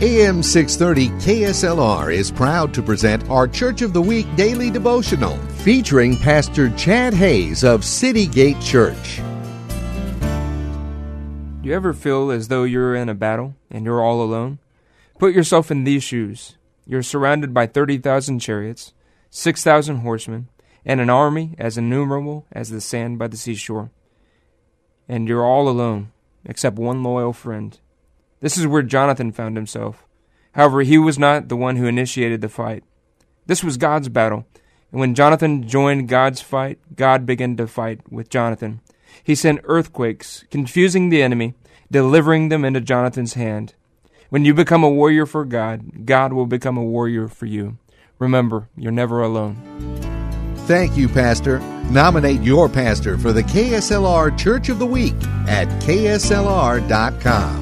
AM 630 KSLR is proud to present our Church of the Week daily devotional featuring Pastor Chad Hayes of City Gate Church. Do you ever feel as though you're in a battle and you're all alone? Put yourself in these shoes. You're surrounded by 30,000 chariots, 6,000 horsemen, and an army as innumerable as the sand by the seashore. And you're all alone, except one loyal friend. This is where Jonathan found himself. However, he was not the one who initiated the fight. This was God's battle, and when Jonathan joined God's fight, God began to fight with Jonathan. He sent earthquakes, confusing the enemy, delivering them into Jonathan's hand. When you become a warrior for God, God will become a warrior for you. Remember, you're never alone. Thank you, Pastor. Nominate your pastor for the KSLR Church of the Week at KSLR.com.